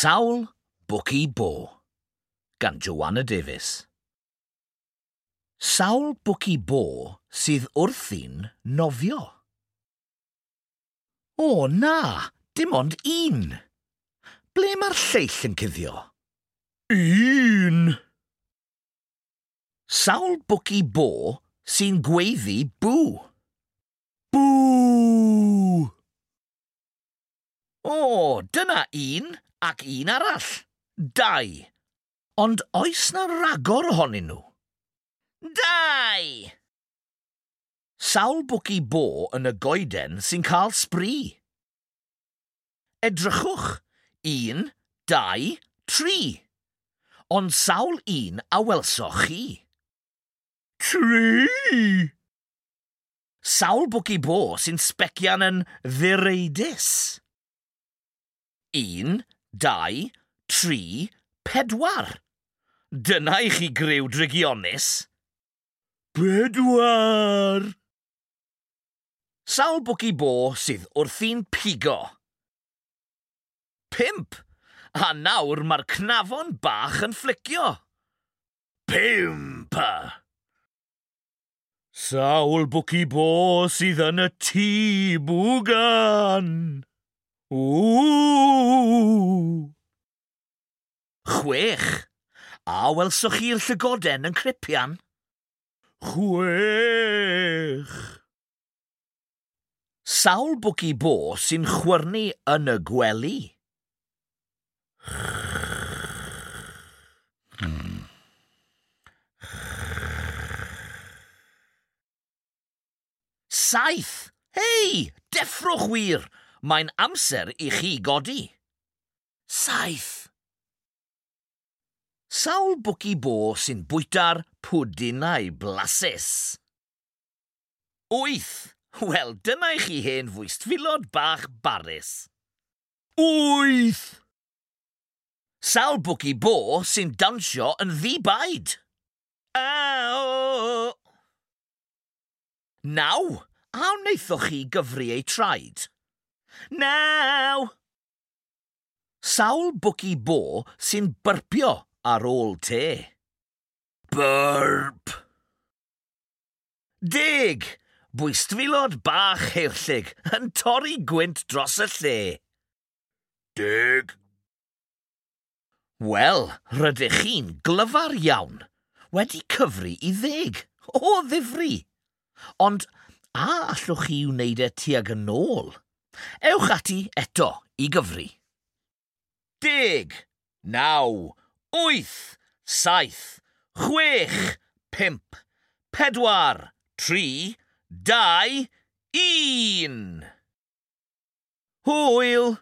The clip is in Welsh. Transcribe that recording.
Sawl Bwci Bo gan Joanna Davies Sawl bwci bo sydd wrthi'n nofio? O na, dim ond un. Ble mae'r lleill yn cuddio? Un! Sawl bwci bo sy'n gweiddi bw? Bw. O, dyna un ac un arall, dau. Ond oes na ragor ohonyn nhw? Dau! Sawl bwci bo yn y goeden sy'n cael sbri. Edrychwch, un, dau, tri. Ond sawl un a welsoch chi? Tri! Sawl bwci bo sy'n specian yn ddireidus. Un, dau, tri, pedwar. Dyna i chi grew drygionus. Pedwar! Sawl bwci bo sydd wrthi'n pigo. Pimp! A nawr mae'r cnafon bach yn flicio. Pimp! Sawl bwci bo sydd yn y tŷ bwgan. Ww! Chwech. A welswch chi'r llygoden yn cripian? Chwech. Sawl bwci bo sy'n chwyrnu yn y gwely? Saith! Hei! Deffrwch wir! Mae'n amser i chi godi. Saith. Sawl bwci bo sy'n bwyta'r pwdinau blasus. Wyth. Wel, dyna i chi hen fwystfilod bach barus. Wyth! Sawl bwci bo sy'n dansio yn ddibaid. A o! Naw, a wnaethoch chi gyfri ei traed? Naw! Sawl bwci bo sy'n byrpio ar ôl te? Burp! Deg! Bwystfilod bach heirllig yn torri gwynt dros y lle. Deg! Wel, rydych chi'n glyfar iawn. Wedi cyfru i ddeg, o ddifri. Ond a allwch chi wneud e tuag yn ôl? Ewch ati eto i gyfri. Deg, naw, wyth, saith, chwech, pimp, pedwar, tri, dau, un. Hwyl!